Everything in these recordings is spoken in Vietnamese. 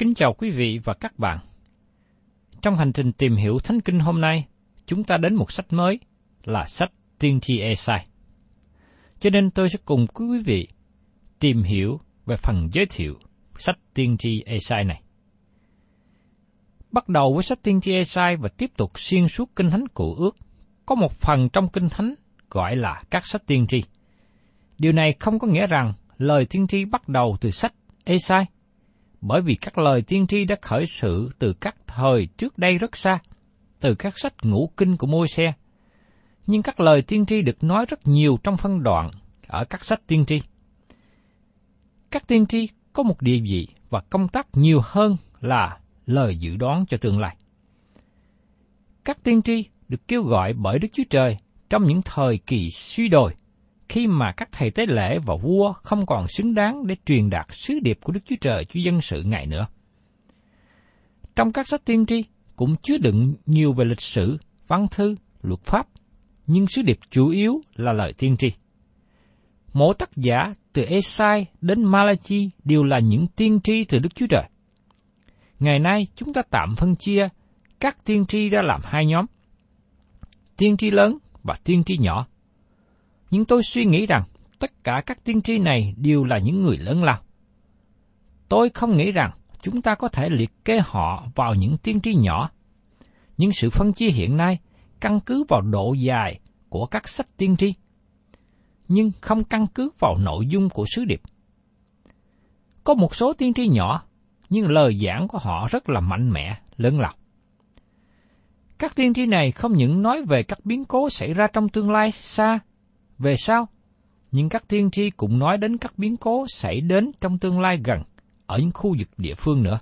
Kính chào quý vị và các bạn. Trong hành trình tìm hiểu Thánh Kinh hôm nay, chúng ta đến một sách mới là sách Tiên tri Esai. Cho nên tôi sẽ cùng quý vị tìm hiểu về phần giới thiệu sách Tiên tri Esai này. Bắt đầu với sách Tiên tri Esai và tiếp tục xuyên suốt Kinh Thánh Cụ Ước, có một phần trong Kinh Thánh gọi là các sách tiên tri. Điều này không có nghĩa rằng lời tiên tri bắt đầu từ sách Esai, bởi vì các lời tiên tri đã khởi sự từ các thời trước đây rất xa, từ các sách ngũ kinh của môi xe. Nhưng các lời tiên tri được nói rất nhiều trong phân đoạn ở các sách tiên tri. Các tiên tri có một địa vị và công tác nhiều hơn là lời dự đoán cho tương lai. Các tiên tri được kêu gọi bởi Đức Chúa Trời trong những thời kỳ suy đồi, khi mà các thầy tế lễ và vua không còn xứng đáng để truyền đạt sứ điệp của Đức Chúa Trời cho dân sự ngài nữa. Trong các sách tiên tri cũng chứa đựng nhiều về lịch sử, văn thư, luật pháp, nhưng sứ điệp chủ yếu là lời tiên tri. Mỗi tác giả từ Esai đến Malachi đều là những tiên tri từ Đức Chúa Trời. Ngày nay chúng ta tạm phân chia các tiên tri ra làm hai nhóm. Tiên tri lớn và tiên tri nhỏ. Nhưng tôi suy nghĩ rằng tất cả các tiên tri này đều là những người lớn lao. Tôi không nghĩ rằng chúng ta có thể liệt kê họ vào những tiên tri nhỏ. Nhưng sự phân chia hiện nay căn cứ vào độ dài của các sách tiên tri, nhưng không căn cứ vào nội dung của sứ điệp. Có một số tiên tri nhỏ, nhưng lời giảng của họ rất là mạnh mẽ, lớn lao. Các tiên tri này không những nói về các biến cố xảy ra trong tương lai xa, về sau, nhưng các tiên tri cũng nói đến các biến cố xảy đến trong tương lai gần, ở những khu vực địa phương nữa.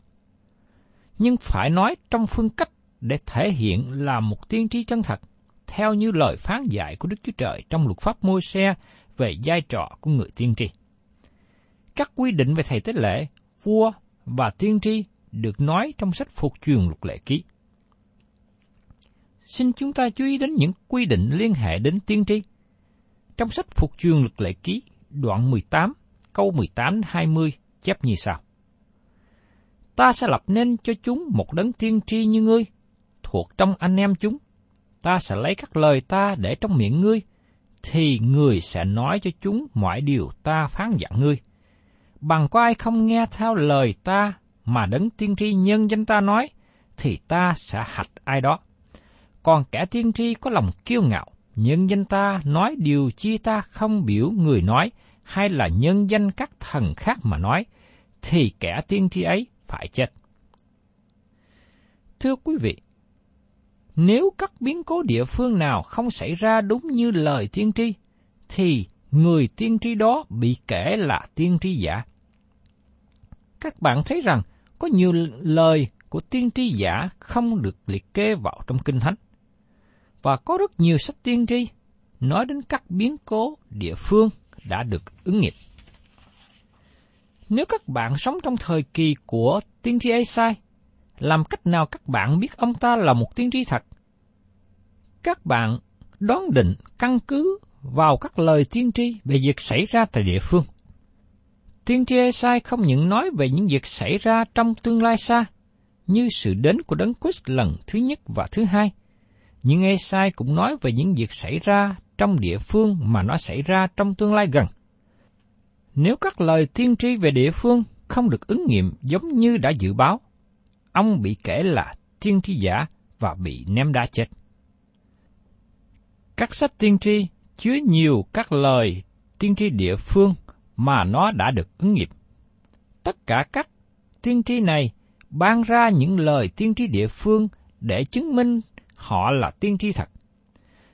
Nhưng phải nói trong phương cách để thể hiện là một tiên tri chân thật, theo như lời phán dạy của Đức Chúa Trời trong luật pháp môi xe về vai trò của người tiên tri. Các quy định về thầy tế lễ, vua và tiên tri được nói trong sách phục truyền luật lệ ký. Xin chúng ta chú ý đến những quy định liên hệ đến tiên tri. Trong sách phục truyền lực lệ ký, đoạn 18, câu 18-20 chép như sau. Ta sẽ lập nên cho chúng một đấng tiên tri như ngươi, thuộc trong anh em chúng. Ta sẽ lấy các lời ta để trong miệng ngươi, thì người sẽ nói cho chúng mọi điều ta phán dặn ngươi. Bằng có ai không nghe theo lời ta mà đấng tiên tri nhân danh ta nói, thì ta sẽ hạch ai đó. Còn kẻ tiên tri có lòng kiêu ngạo, nhân danh ta nói điều chi ta không biểu người nói, hay là nhân danh các thần khác mà nói, thì kẻ tiên tri ấy phải chết. Thưa quý vị, nếu các biến cố địa phương nào không xảy ra đúng như lời tiên tri, thì người tiên tri đó bị kể là tiên tri giả. Các bạn thấy rằng có nhiều lời của tiên tri giả không được liệt kê vào trong kinh thánh. Và có rất nhiều sách tiên tri nói đến các biến cố địa phương đã được ứng nghiệm. Nếu các bạn sống trong thời kỳ của tiên tri Esai, làm cách nào các bạn biết ông ta là một tiên tri thật? Các bạn đoán định căn cứ vào các lời tiên tri về việc xảy ra tại địa phương. Tiên tri Esai không những nói về những việc xảy ra trong tương lai xa, như sự đến của Đấng Christ lần thứ nhất và thứ hai, nhưng Esai cũng nói về những việc xảy ra trong địa phương mà nó xảy ra trong tương lai gần. Nếu các lời tiên tri về địa phương không được ứng nghiệm giống như đã dự báo, ông bị kể là tiên tri giả và bị ném đá chết. Các sách tiên tri chứa nhiều các lời tiên tri địa phương mà nó đã được ứng nghiệm. Tất cả các tiên tri này ban ra những lời tiên tri địa phương để chứng minh họ là tiên tri thật.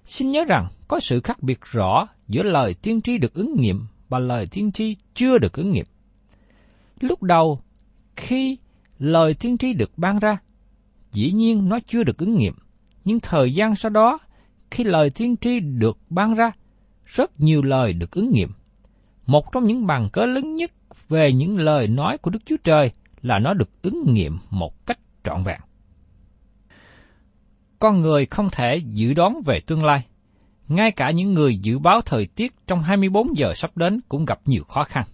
Xin nhớ rằng có sự khác biệt rõ giữa lời tiên tri được ứng nghiệm và lời tiên tri chưa được ứng nghiệm. Lúc đầu, khi lời tiên tri được ban ra, dĩ nhiên nó chưa được ứng nghiệm, nhưng thời gian sau đó, khi lời tiên tri được ban ra, rất nhiều lời được ứng nghiệm. Một trong những bằng cớ lớn nhất về những lời nói của Đức Chúa Trời là nó được ứng nghiệm một cách trọn vẹn. Con người không thể dự đoán về tương lai. Ngay cả những người dự báo thời tiết trong 24 giờ sắp đến cũng gặp nhiều khó khăn.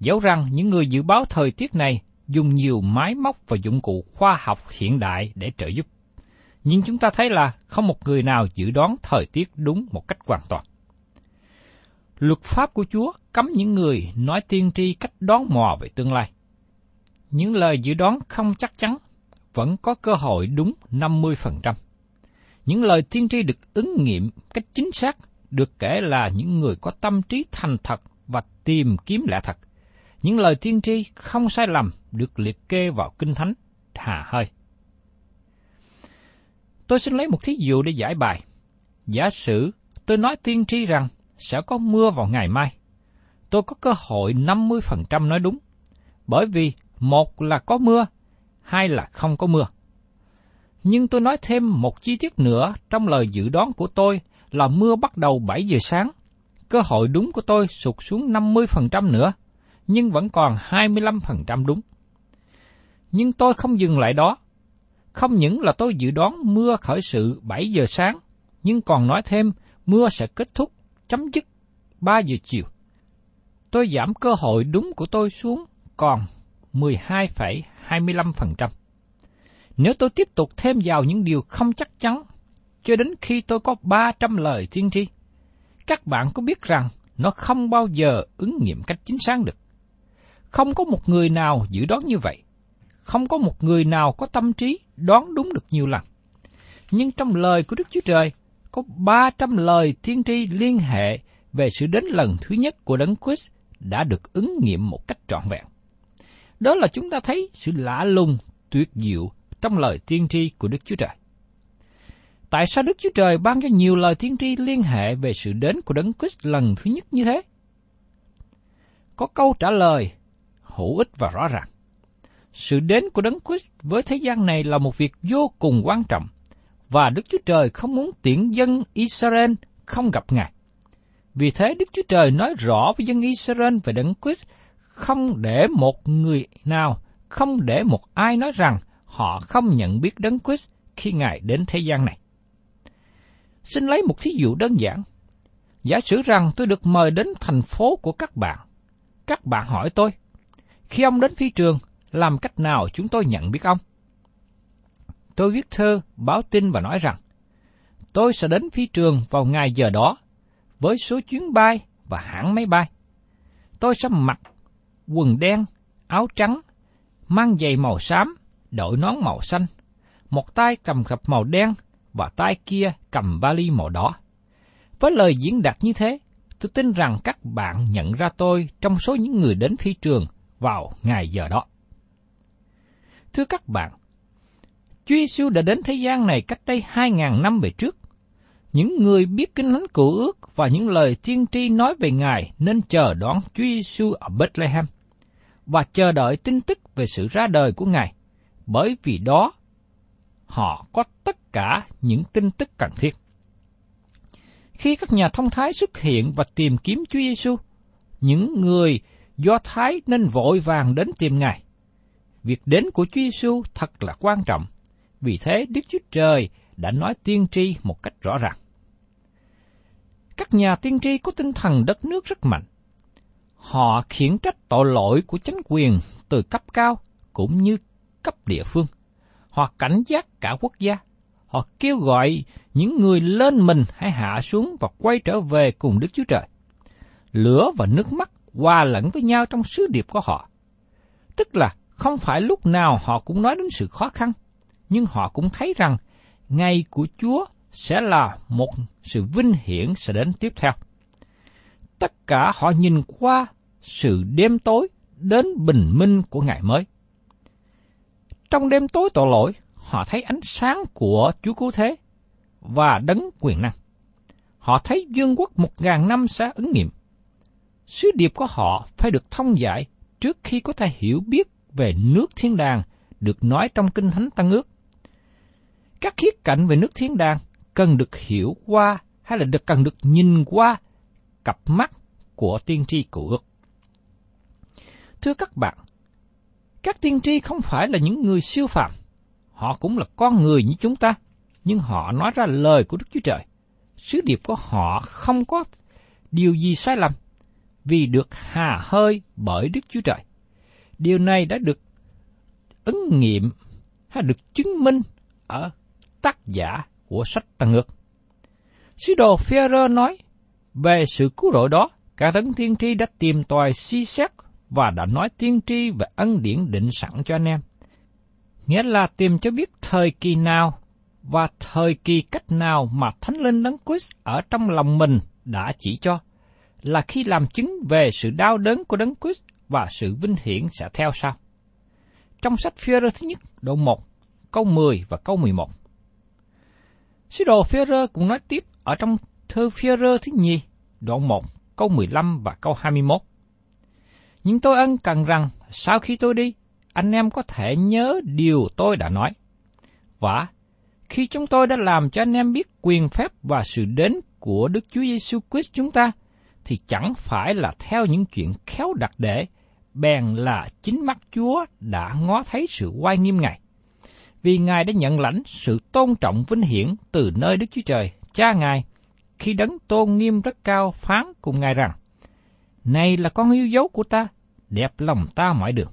Dẫu rằng những người dự báo thời tiết này dùng nhiều máy móc và dụng cụ khoa học hiện đại để trợ giúp. Nhưng chúng ta thấy là không một người nào dự đoán thời tiết đúng một cách hoàn toàn. Luật pháp của Chúa cấm những người nói tiên tri cách đoán mò về tương lai. Những lời dự đoán không chắc chắn vẫn có cơ hội đúng 50%. Những lời tiên tri được ứng nghiệm cách chính xác được kể là những người có tâm trí thành thật và tìm kiếm lẽ thật. Những lời tiên tri không sai lầm được liệt kê vào Kinh Thánh hà hơi. Tôi xin lấy một thí dụ để giải bài. Giả sử tôi nói tiên tri rằng sẽ có mưa vào ngày mai. Tôi có cơ hội 50% nói đúng. Bởi vì một là có mưa, hai là không có mưa. Nhưng tôi nói thêm một chi tiết nữa trong lời dự đoán của tôi là mưa bắt đầu 7 giờ sáng. Cơ hội đúng của tôi sụt xuống 50% nữa, nhưng vẫn còn 25% đúng. Nhưng tôi không dừng lại đó. Không những là tôi dự đoán mưa khởi sự 7 giờ sáng, nhưng còn nói thêm mưa sẽ kết thúc, chấm dứt 3 giờ chiều. Tôi giảm cơ hội đúng của tôi xuống còn 12,25%. Nếu tôi tiếp tục thêm vào những điều không chắc chắn, cho đến khi tôi có 300 lời tiên tri, các bạn có biết rằng nó không bao giờ ứng nghiệm cách chính xác được. Không có một người nào dự đoán như vậy. Không có một người nào có tâm trí đoán đúng được nhiều lần. Nhưng trong lời của Đức Chúa Trời, có 300 lời tiên tri liên hệ về sự đến lần thứ nhất của Đấng Christ đã được ứng nghiệm một cách trọn vẹn. Đó là chúng ta thấy sự lạ lùng, tuyệt diệu trong lời tiên tri của Đức Chúa Trời. Tại sao Đức Chúa Trời ban cho nhiều lời tiên tri liên hệ về sự đến của Đấng Christ lần thứ nhất như thế? Có câu trả lời hữu ích và rõ ràng. Sự đến của Đấng Christ với thế gian này là một việc vô cùng quan trọng, và Đức Chúa Trời không muốn tiễn dân Israel không gặp Ngài. Vì thế Đức Chúa Trời nói rõ với dân Israel về Đấng Christ không để một người nào, không để một ai nói rằng họ không nhận biết Đấng Christ khi Ngài đến thế gian này. Xin lấy một thí dụ đơn giản. Giả sử rằng tôi được mời đến thành phố của các bạn. Các bạn hỏi tôi, khi ông đến phi trường, làm cách nào chúng tôi nhận biết ông? Tôi viết thơ, báo tin và nói rằng, tôi sẽ đến phi trường vào ngày giờ đó, với số chuyến bay và hãng máy bay. Tôi sẽ mặc quần đen, áo trắng, mang giày màu xám, đội nón màu xanh, một tay cầm cặp màu đen và tay kia cầm vali màu đỏ. Với lời diễn đạt như thế, tôi tin rằng các bạn nhận ra tôi trong số những người đến phi trường vào ngày giờ đó. Thưa các bạn, Chúa Giêsu đã đến thế gian này cách đây hai ngàn năm về trước. Những người biết kinh thánh cựu ước và những lời tiên tri nói về Ngài nên chờ đón Chúa Giêsu ở Bethlehem và chờ đợi tin tức về sự ra đời của Ngài, bởi vì đó họ có tất cả những tin tức cần thiết. Khi các nhà thông thái xuất hiện và tìm kiếm Chúa Giêsu, những người Do Thái nên vội vàng đến tìm Ngài. Việc đến của Chúa Giêsu thật là quan trọng, vì thế Đức Chúa Trời đã nói tiên tri một cách rõ ràng. Các nhà tiên tri có tinh thần đất nước rất mạnh. Họ khiển trách tội lỗi của chính quyền từ cấp cao cũng như cấp địa phương. Họ cảnh giác cả quốc gia. Họ kêu gọi những người lên mình hãy hạ xuống và quay trở về cùng Đức Chúa Trời. Lửa và nước mắt hòa lẫn với nhau trong sứ điệp của họ. Tức là không phải lúc nào họ cũng nói đến sự khó khăn, nhưng họ cũng thấy rằng ngày của Chúa sẽ là một sự vinh hiển sẽ đến tiếp theo. Tất cả họ nhìn qua sự đêm tối đến bình minh của ngày mới. Trong đêm tối tội lỗi, họ thấy ánh sáng của Chúa Cứu Thế và đấng quyền năng. Họ thấy dương quốc một ngàn năm sẽ ứng nghiệm. Sứ điệp của họ phải được thông giải trước khi có thể hiểu biết về nước thiên đàng được nói trong Kinh Thánh Tăng ước. Các khía cạnh về nước thiên đàng cần được hiểu qua hay là được cần được nhìn qua cặp mắt của tiên tri cựu ước. Thưa các bạn, các tiên tri không phải là những người siêu phàm, họ cũng là con người như chúng ta, nhưng họ nói ra lời của Đức Chúa Trời. Sứ điệp của họ không có điều gì sai lầm, vì được hà hơi bởi Đức Chúa Trời. Điều này đã được ứng nghiệm hay được chứng minh ở tác giả của sách Tăng ước. Sứ đồ Führer nói về sự cứu rỗi đó, cả đấng tiên tri đã tìm tòi suy xét và đã nói tiên tri về ân điển định sẵn cho anh em. Nghĩa là tìm cho biết thời kỳ nào và thời kỳ cách nào mà Thánh Linh Đấng Christ ở trong lòng mình đã chỉ cho, là khi làm chứng về sự đau đớn của Đấng Christ và sự vinh hiển sẽ theo sau. Trong sách phêrô thứ nhất, đoạn 1, câu 10 và câu 11. Sứ đồ phêrô cũng nói tiếp ở trong thơ Führer thứ nhì, đoạn 1, câu 15 và câu 21. Nhưng tôi ân cần rằng sau khi tôi đi, anh em có thể nhớ điều tôi đã nói. Và khi chúng tôi đã làm cho anh em biết quyền phép và sự đến của Đức Chúa Giêsu Christ chúng ta, thì chẳng phải là theo những chuyện khéo đặt để, bèn là chính mắt Chúa đã ngó thấy sự oai nghiêm Ngài. Vì Ngài đã nhận lãnh sự tôn trọng vinh hiển từ nơi Đức Chúa Trời, cha Ngài, khi đấng tôn nghiêm rất cao phán cùng Ngài rằng, Này là con yêu dấu của ta, đẹp lòng ta mọi đường.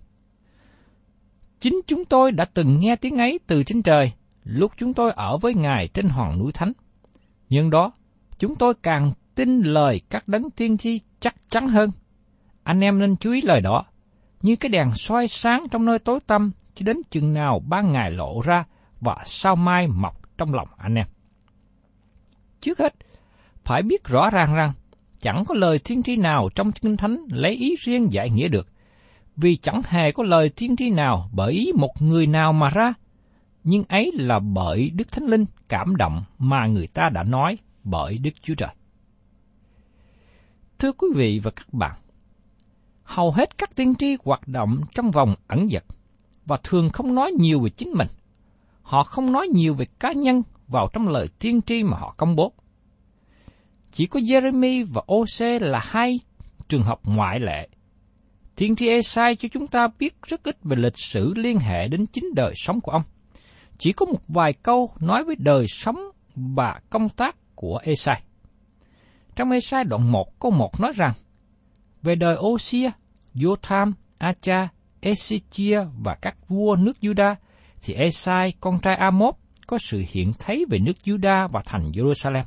Chính chúng tôi đã từng nghe tiếng ấy từ trên trời, lúc chúng tôi ở với Ngài trên hòn núi Thánh. Nhưng đó, chúng tôi càng tin lời các đấng tiên tri chắc chắn hơn. Anh em nên chú ý lời đó, như cái đèn soi sáng trong nơi tối tăm cho đến chừng nào ban ngày lộ ra và sao mai mọc trong lòng anh em. Trước hết, phải biết rõ ràng rằng chẳng có lời tiên tri nào trong Kinh Thánh lấy ý riêng giải nghĩa được, vì chẳng hề có lời tiên tri nào bởi ý một người nào mà ra, nhưng ấy là bởi Đức Thánh Linh cảm động mà người ta đã nói bởi Đức Chúa Trời. Thưa quý vị và các bạn, hầu hết các tiên tri hoạt động trong vòng ẩn dật và thường không nói nhiều về chính mình. Họ không nói nhiều về cá nhân vào trong lời tiên tri mà họ công bố. Chỉ có Jeremy và Ose là hai trường hợp ngoại lệ. Tiên tri Esai cho chúng ta biết rất ít về lịch sử liên hệ đến chính đời sống của ông. Chỉ có một vài câu nói với đời sống và công tác của Esai. Trong Esai đoạn 1 câu 1 nói rằng, về đời Osia, Jotham, Acha, Esichia và các vua nước Juda, thì Esai, con trai Amos, có sự hiện thấy về nước Juda và thành Jerusalem.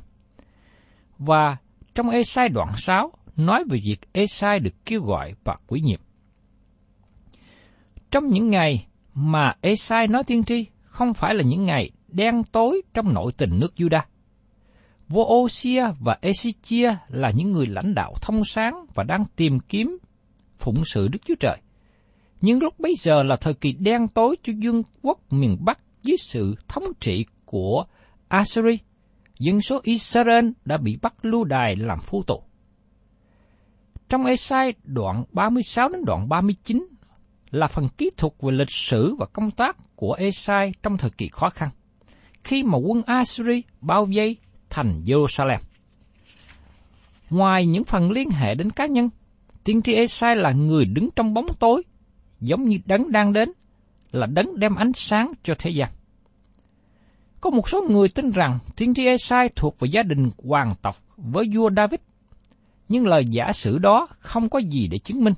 Và trong Esai đoạn 6 nói về việc Esai được kêu gọi và quý nhiệm. Trong những ngày mà Esai nói tiên tri, không phải là những ngày đen tối trong nội tình nước Juda. Vua Osia và Esichia là những người lãnh đạo thông sáng và đang tìm kiếm phụng sự Đức Chúa Trời. Nhưng lúc bấy giờ là thời kỳ đen tối cho vương quốc miền Bắc dưới sự thống trị của Assyria. Dân số Israel đã bị bắt lưu đài làm phu tù. Trong Esai đoạn 36 đến đoạn 39 là phần kỹ thuật về lịch sử và công tác của Esai trong thời kỳ khó khăn, khi mà quân Assyri bao vây thành Jerusalem. Ngoài những phần liên hệ đến cá nhân, tiên tri Esai là người đứng trong bóng tối, giống như đấng đang đến, là đấng đem ánh sáng cho thế gian. Có một số người tin rằng tiên tri Esai thuộc về gia đình hoàng tộc với vua David, nhưng lời giả sử đó không có gì để chứng minh.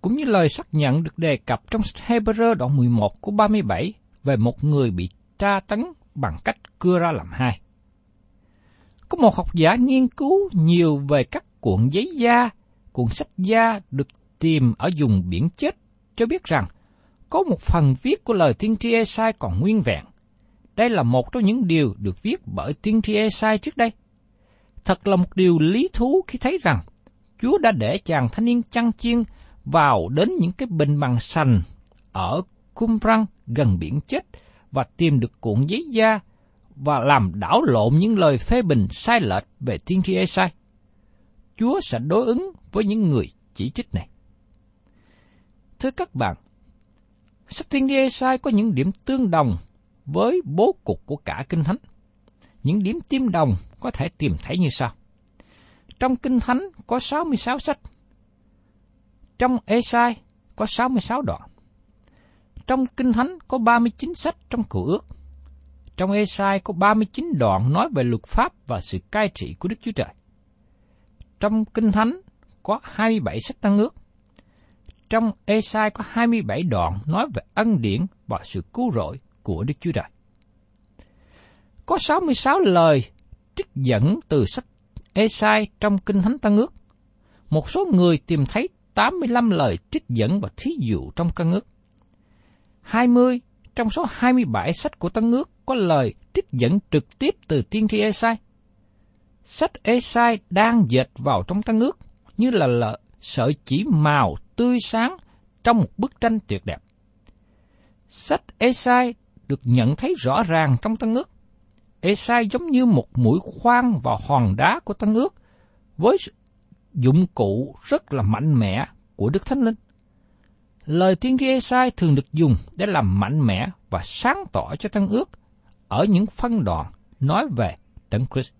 Cũng như lời xác nhận được đề cập trong Hebrew đoạn 11 của 37 về một người bị tra tấn bằng cách cưa ra làm hai. Có một học giả nghiên cứu nhiều về các cuộn giấy da, cuộn sách da được tìm ở vùng biển chết cho biết rằng có một phần viết của lời tiên tri Esai còn nguyên vẹn. Đây là một trong những điều được viết bởi tiên tri Esai trước đây. Thật là một điều lý thú khi thấy rằng Chúa đã để chàng thanh niên chăn chiên vào đến những cái bình bằng sành ở Cumbrang gần biển chết và tìm được cuộn giấy da và làm đảo lộn những lời phê bình sai lệch về tiên tri Esai. Chúa sẽ đối ứng với những người chỉ trích này. Thưa các bạn, sách tiên tri Esai có những điểm tương đồng với bố cục của cả Kinh Thánh. Những điểm tim đồng có thể tìm thấy như sau. Trong Kinh Thánh có 66 sách. Trong Esai có 66 đoạn. Trong Kinh Thánh có 39 sách trong cựu ước. Trong Esai có 39 đoạn nói về luật pháp và sự cai trị của Đức Chúa Trời. Trong Kinh Thánh có 27 sách tăng ước. Trong Esai có 27 đoạn nói về ân điển và sự cứu rỗi của Đức Chúa Trời. Có 66 lời trích dẫn từ sách Esai trong Kinh Thánh Tân ước. Một số người tìm thấy 85 lời trích dẫn và thí dụ trong Tân ước. 20 trong số 27 sách của Tân ước có lời trích dẫn trực tiếp từ tiên tri Esai. Sách Esai đang dệt vào trong Tân ước như là lợ, sợi chỉ màu tươi sáng trong một bức tranh tuyệt đẹp. Sách Esai được nhận thấy rõ ràng trong Tân ước. Esai giống như một mũi khoan vào hòn đá của Tân ước với dụng cụ rất là mạnh mẽ của Đức Thánh Linh. Lời tiên tri Esai thường được dùng để làm mạnh mẽ và sáng tỏ cho Tân ước ở những phân đoạn nói về Đấng Christ.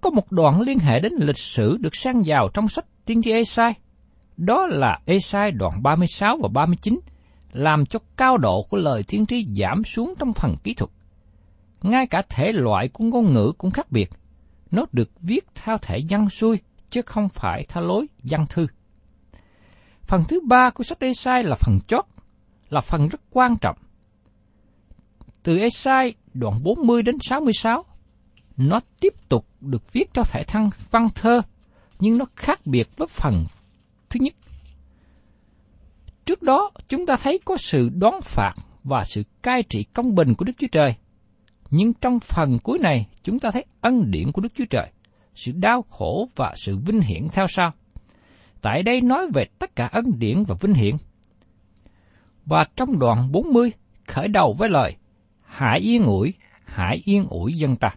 Có một đoạn liên hệ đến lịch sử được sang vào trong sách tiên tri Esai. Đó là Esai đoạn 36 và 39, làm cho cao độ của lời tiên tri giảm xuống trong phần kỹ thuật. Ngay cả thể loại của ngôn ngữ cũng khác biệt. Nó được viết theo thể văn xuôi, chứ không phải theo lối văn thư. Phần thứ ba của sách Esai là phần chót, là phần rất quan trọng. Từ Esai đoạn 40 đến 66, nó tiếp tục được viết theo thể thăng văn thơ, nhưng nó khác biệt với phần thứ nhất. Trước đó, chúng ta thấy có sự đón phạt và sự cai trị công bình của Đức Chúa Trời. Nhưng trong phần cuối này, chúng ta thấy ân điển của Đức Chúa Trời, sự đau khổ và sự vinh hiển theo sau. Tại đây nói về tất cả ân điển và vinh hiển. Và trong đoạn 40, khởi đầu với lời, Hãy yên ủi, hãy yên ủi dân ta.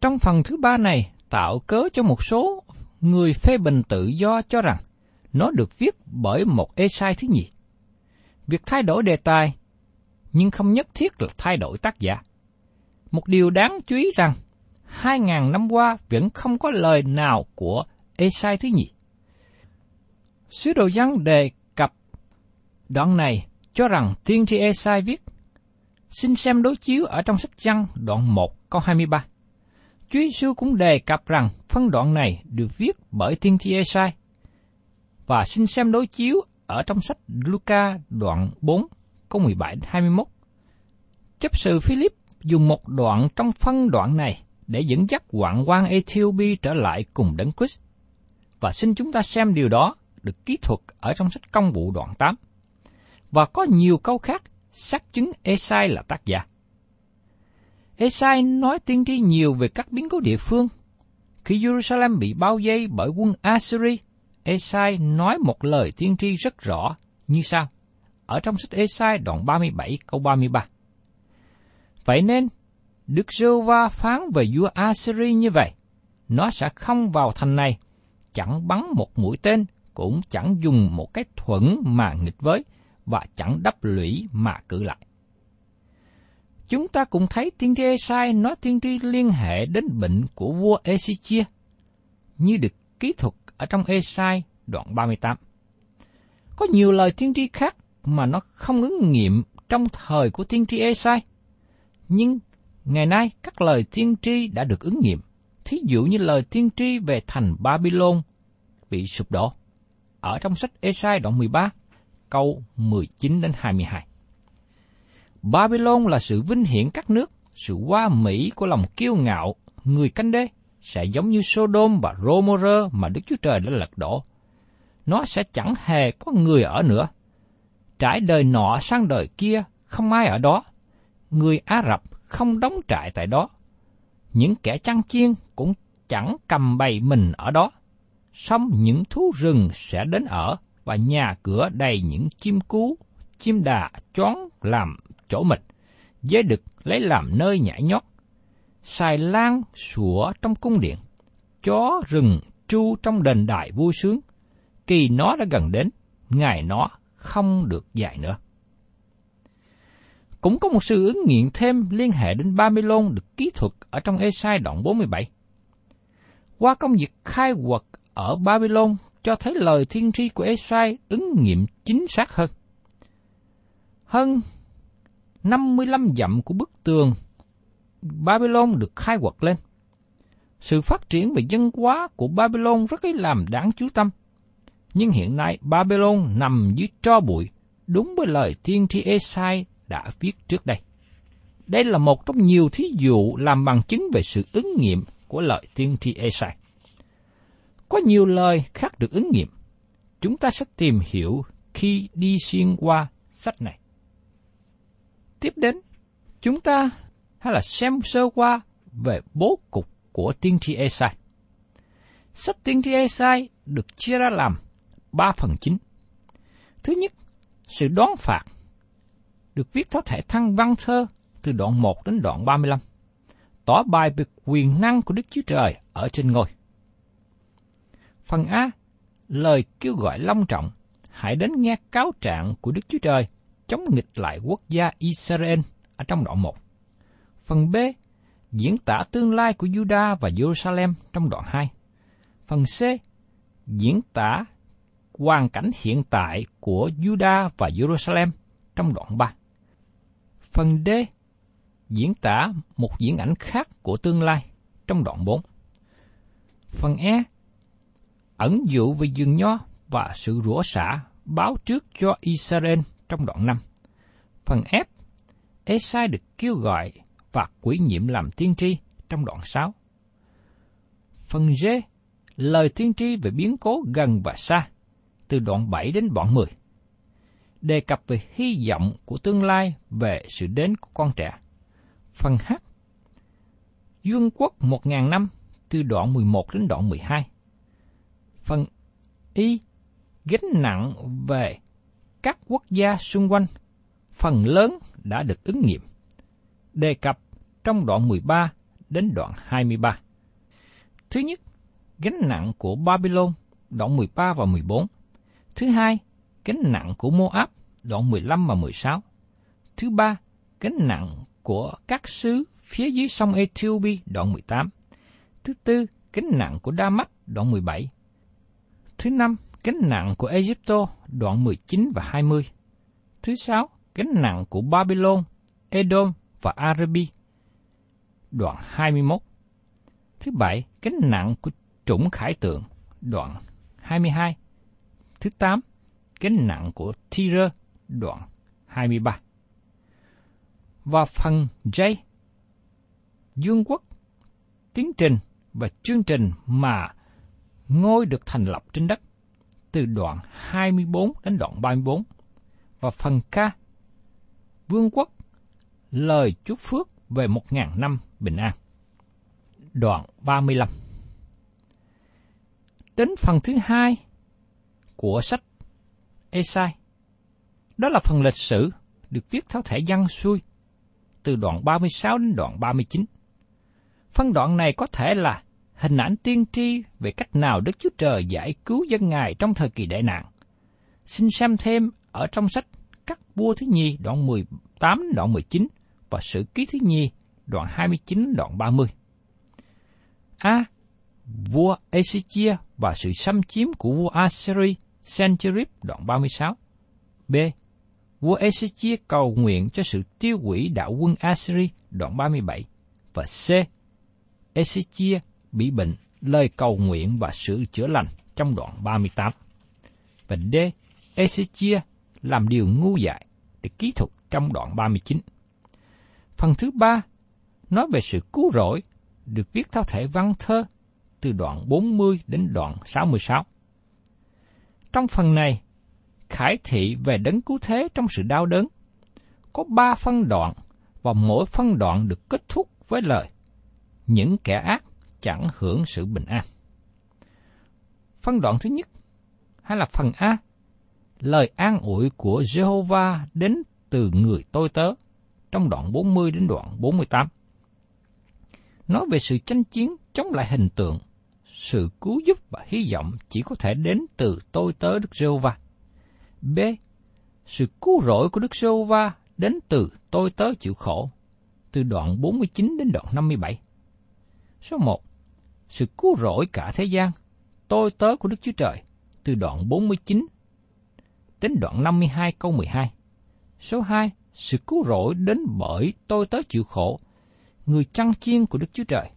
Trong phần thứ ba này, tạo cớ cho một số người phê bình tự do cho rằng nó được viết bởi một Esai thứ nhì. Việc thay đổi đề tài, nhưng không nhất thiết là thay đổi tác giả. Một điều đáng chú ý rằng, hai ngàn năm qua vẫn không có lời nào của Esai thứ nhì. Sứ đồ dân đề cập đoạn này cho rằng tiên tri Esai viết Xin xem đối chiếu ở trong sách Chăng đoạn 1 câu 23. Chúa Giêsu cũng đề cập rằng phân đoạn này được viết bởi tiên tri Esai. Và xin xem đối chiếu ở trong sách Luca đoạn 4 câu 17 21. Chấp sự Philip dùng một đoạn trong phân đoạn này để dẫn dắt hoạn quan Ethiopia trở lại cùng Đấng Christ. Và xin chúng ta xem điều đó được kỹ thuật ở trong sách công vụ đoạn 8. Và có nhiều câu khác xác chứng Esai là tác giả. Esai nói tiên tri nhiều về các biến cố địa phương. Khi Jerusalem bị bao vây bởi quân Assyria. Esai nói một lời tiên tri rất rõ như sau, ở trong sách Esai đoạn 37 câu 33. Vậy nên, Đức giê va phán về vua Assyri như vậy, nó sẽ không vào thành này, chẳng bắn một mũi tên, cũng chẳng dùng một cái thuẫn mà nghịch với, và chẳng đắp lũy mà cử lại. Chúng ta cũng thấy tiên tri Esai nói tiên tri liên hệ đến bệnh của vua Esichia như được kỹ thuật ở trong Esai đoạn 38. Có nhiều lời tiên tri khác mà nó không ứng nghiệm trong thời của tiên tri Esai. Nhưng ngày nay các lời tiên tri đã được ứng nghiệm. Thí dụ như lời tiên tri về thành Babylon bị sụp đổ. Ở trong sách Esai đoạn 13, câu 19 đến 22. Babylon là sự vinh hiển các nước, sự hoa mỹ của lòng kiêu ngạo, người canh đê, sẽ giống như Sodom và Gomorrah mà Đức Chúa Trời đã lật đổ. Nó sẽ chẳng hề có người ở nữa. Trải đời nọ sang đời kia, không ai ở đó. Người Ả Rập không đóng trại tại đó. Những kẻ chăn chiên cũng chẳng cầm bày mình ở đó. Xong những thú rừng sẽ đến ở và nhà cửa đầy những chim cú, chim đà chón làm chỗ mịch, dế đực lấy làm nơi nhảy nhót. Xài lan sủa trong cung điện, chó rừng tru trong đền đại vui sướng. Kỳ nó đã gần đến, ngày nó không được dài nữa. Cũng có một sự ứng nghiệm thêm liên hệ đến Babylon được kỹ thuật ở trong Esai đoạn 47. Qua công việc khai quật ở Babylon cho thấy lời thiên tri của Esai ứng nghiệm chính xác hơn. Hơn 55 dặm của bức tường Babylon được khai quật lên. Sự phát triển về dân hóa của Babylon rất ấy làm đáng chú tâm. Nhưng hiện nay Babylon nằm dưới tro bụi, đúng với lời tiên tri Esai đã viết trước đây. Đây là một trong nhiều thí dụ làm bằng chứng về sự ứng nghiệm của lời tiên tri Esai. Có nhiều lời khác được ứng nghiệm. Chúng ta sẽ tìm hiểu khi đi xuyên qua sách này. Tiếp đến, chúng ta hay là xem sơ qua về bố cục của tiên tri Esai. Sách tiên tri Esai được chia ra làm ba phần chính. Thứ nhất, sự đoán phạt được viết theo thể thăng văn thơ từ đoạn 1 đến đoạn 35, tỏ bài về quyền năng của Đức Chúa Trời ở trên ngôi. Phần A, lời kêu gọi long trọng, hãy đến nghe cáo trạng của Đức Chúa Trời chống nghịch lại quốc gia Israel ở trong đoạn 1. Phần B, diễn tả tương lai của Juda và Jerusalem trong đoạn 2. Phần C, diễn tả hoàn cảnh hiện tại của Juda và Jerusalem trong đoạn 3. Phần D, diễn tả một diễn ảnh khác của tương lai trong đoạn 4. Phần E, ẩn dụ về rừng nho và sự rủa xả báo trước cho Israel trong đoạn 5. Phần F, Esai được kêu gọi và quỷ nhiệm làm tiên tri trong đoạn 6. Phần G, lời tiên tri về biến cố gần và xa, từ đoạn 7 đến đoạn 10. Đề cập về hy vọng của tương lai về sự đến của con trẻ. Phần H, Dương quốc một ngàn năm, từ đoạn 11 đến đoạn 12. Phần Y, gánh nặng về các quốc gia xung quanh, phần lớn đã được ứng nghiệm. Đề cập trong đoạn 13 đến đoạn 23. Thứ nhất, gánh nặng của Babylon, đoạn 13 và 14. Thứ hai, gánh nặng của Moab, đoạn 15 và 16. Thứ ba, gánh nặng của các xứ phía dưới sông Ethiopia, đoạn 18. Thứ tư, gánh nặng của Damas, đoạn 17. Thứ năm, gánh nặng của Egypto, đoạn 19 và 20. Thứ sáu, gánh nặng của Babylon, Edom và Arabi. đoạn 21. Thứ bảy, gánh nặng của trũng khải tượng, đoạn 22. Thứ tám, gánh nặng của Tyre, đoạn 23. Và phần J, Dương quốc, tiến trình và chương trình mà ngôi được thành lập trên đất, từ đoạn 24 đến đoạn 34. Và phần K, Vương quốc, lời chúc phước về một ngàn năm bình an. Đoạn 35 Đến phần thứ hai của sách Esai. Đó là phần lịch sử được viết theo thể văn xuôi, từ đoạn 36 đến đoạn 39. Phân đoạn này có thể là hình ảnh tiên tri về cách nào Đức Chúa Trời giải cứu dân Ngài trong thời kỳ đại nạn. Xin xem thêm ở trong sách Các vua thứ nhì đoạn 18 đoạn 19 và sự ký thứ nhi đoạn 29 đoạn 30. A. À, Vua Ezechia và sự xâm chiếm của vua Assyri Sennacherib đoạn 36. B. Vua Ezechia cầu nguyện cho sự tiêu hủy đạo quân Assyri đoạn 37. Và C. Ezechia bị bệnh, lời cầu nguyện và sự chữa lành trong đoạn 38. Và D. Ezechia làm điều ngu dại để ký thuật trong đoạn 39. Phần thứ ba nói về sự cứu rỗi được viết theo thể văn thơ từ đoạn 40 đến đoạn 66. Trong phần này, khải thị về đấng cứu thế trong sự đau đớn, có ba phân đoạn và mỗi phân đoạn được kết thúc với lời những kẻ ác chẳng hưởng sự bình an. Phân đoạn thứ nhất, hay là phần A, lời an ủi của Jehovah đến từ người tôi tớ, trong đoạn 40 đến đoạn 48. Nói về sự tranh chiến chống lại hình tượng, sự cứu giúp và hy vọng chỉ có thể đến từ tôi tớ Đức Jehovah. B. Sự cứu rỗi của Đức Jehovah đến từ tôi tớ chịu khổ, từ đoạn 49 đến đoạn 57. Số 1. Sự cứu rỗi cả thế gian, tôi tớ của Đức Chúa Trời, từ đoạn 49 đến đoạn 52 câu 12. Số 2. Sự cứu rỗi đến bởi tôi tới chịu khổ, người chăn chiên của Đức Chúa Trời,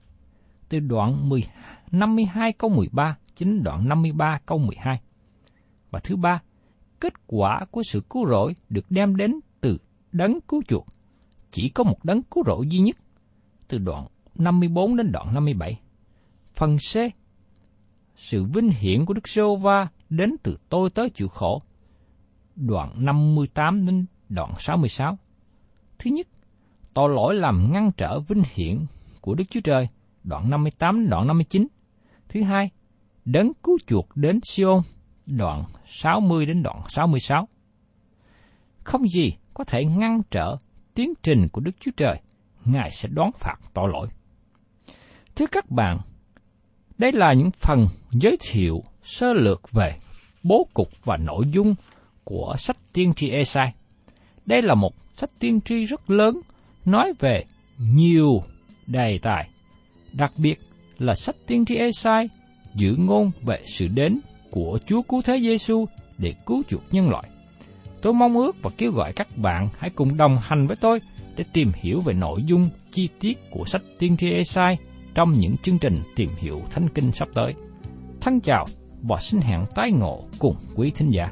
từ đoạn 10, 52 câu 13 chính đoạn 53 câu 12. Và thứ ba, kết quả của sự cứu rỗi được đem đến từ đấng cứu chuộc. Chỉ có một đấng cứu rỗi duy nhất, từ đoạn 54 đến đoạn 57. Phần C. Sự vinh hiển của Đức Sô Va đến từ tôi tới chịu khổ. Đoạn 58 đến đoạn 66. Thứ nhất, tội lỗi làm ngăn trở vinh hiển của Đức Chúa Trời, đoạn 58 đoạn 59. Thứ hai, đấng cứu chuộc đến Siôn, đoạn 60 đến đoạn 66. Không gì có thể ngăn trở tiến trình của Đức Chúa Trời, Ngài sẽ đoán phạt tội lỗi. Thưa các bạn, đây là những phần giới thiệu sơ lược về bố cục và nội dung của sách tiên tri Esai. Đây là một sách tiên tri rất lớn, nói về nhiều đề tài, đặc biệt là sách tiên tri Esai giữ ngôn về sự đến của Chúa Cứu Thế Giêsu để cứu chuộc nhân loại. Tôi mong ước và kêu gọi các bạn hãy cùng đồng hành với tôi để tìm hiểu về nội dung chi tiết của sách tiên tri Esai trong những chương trình tìm hiểu Thánh Kinh sắp tới. Thân chào và xin hẹn tái ngộ cùng quý thính giả.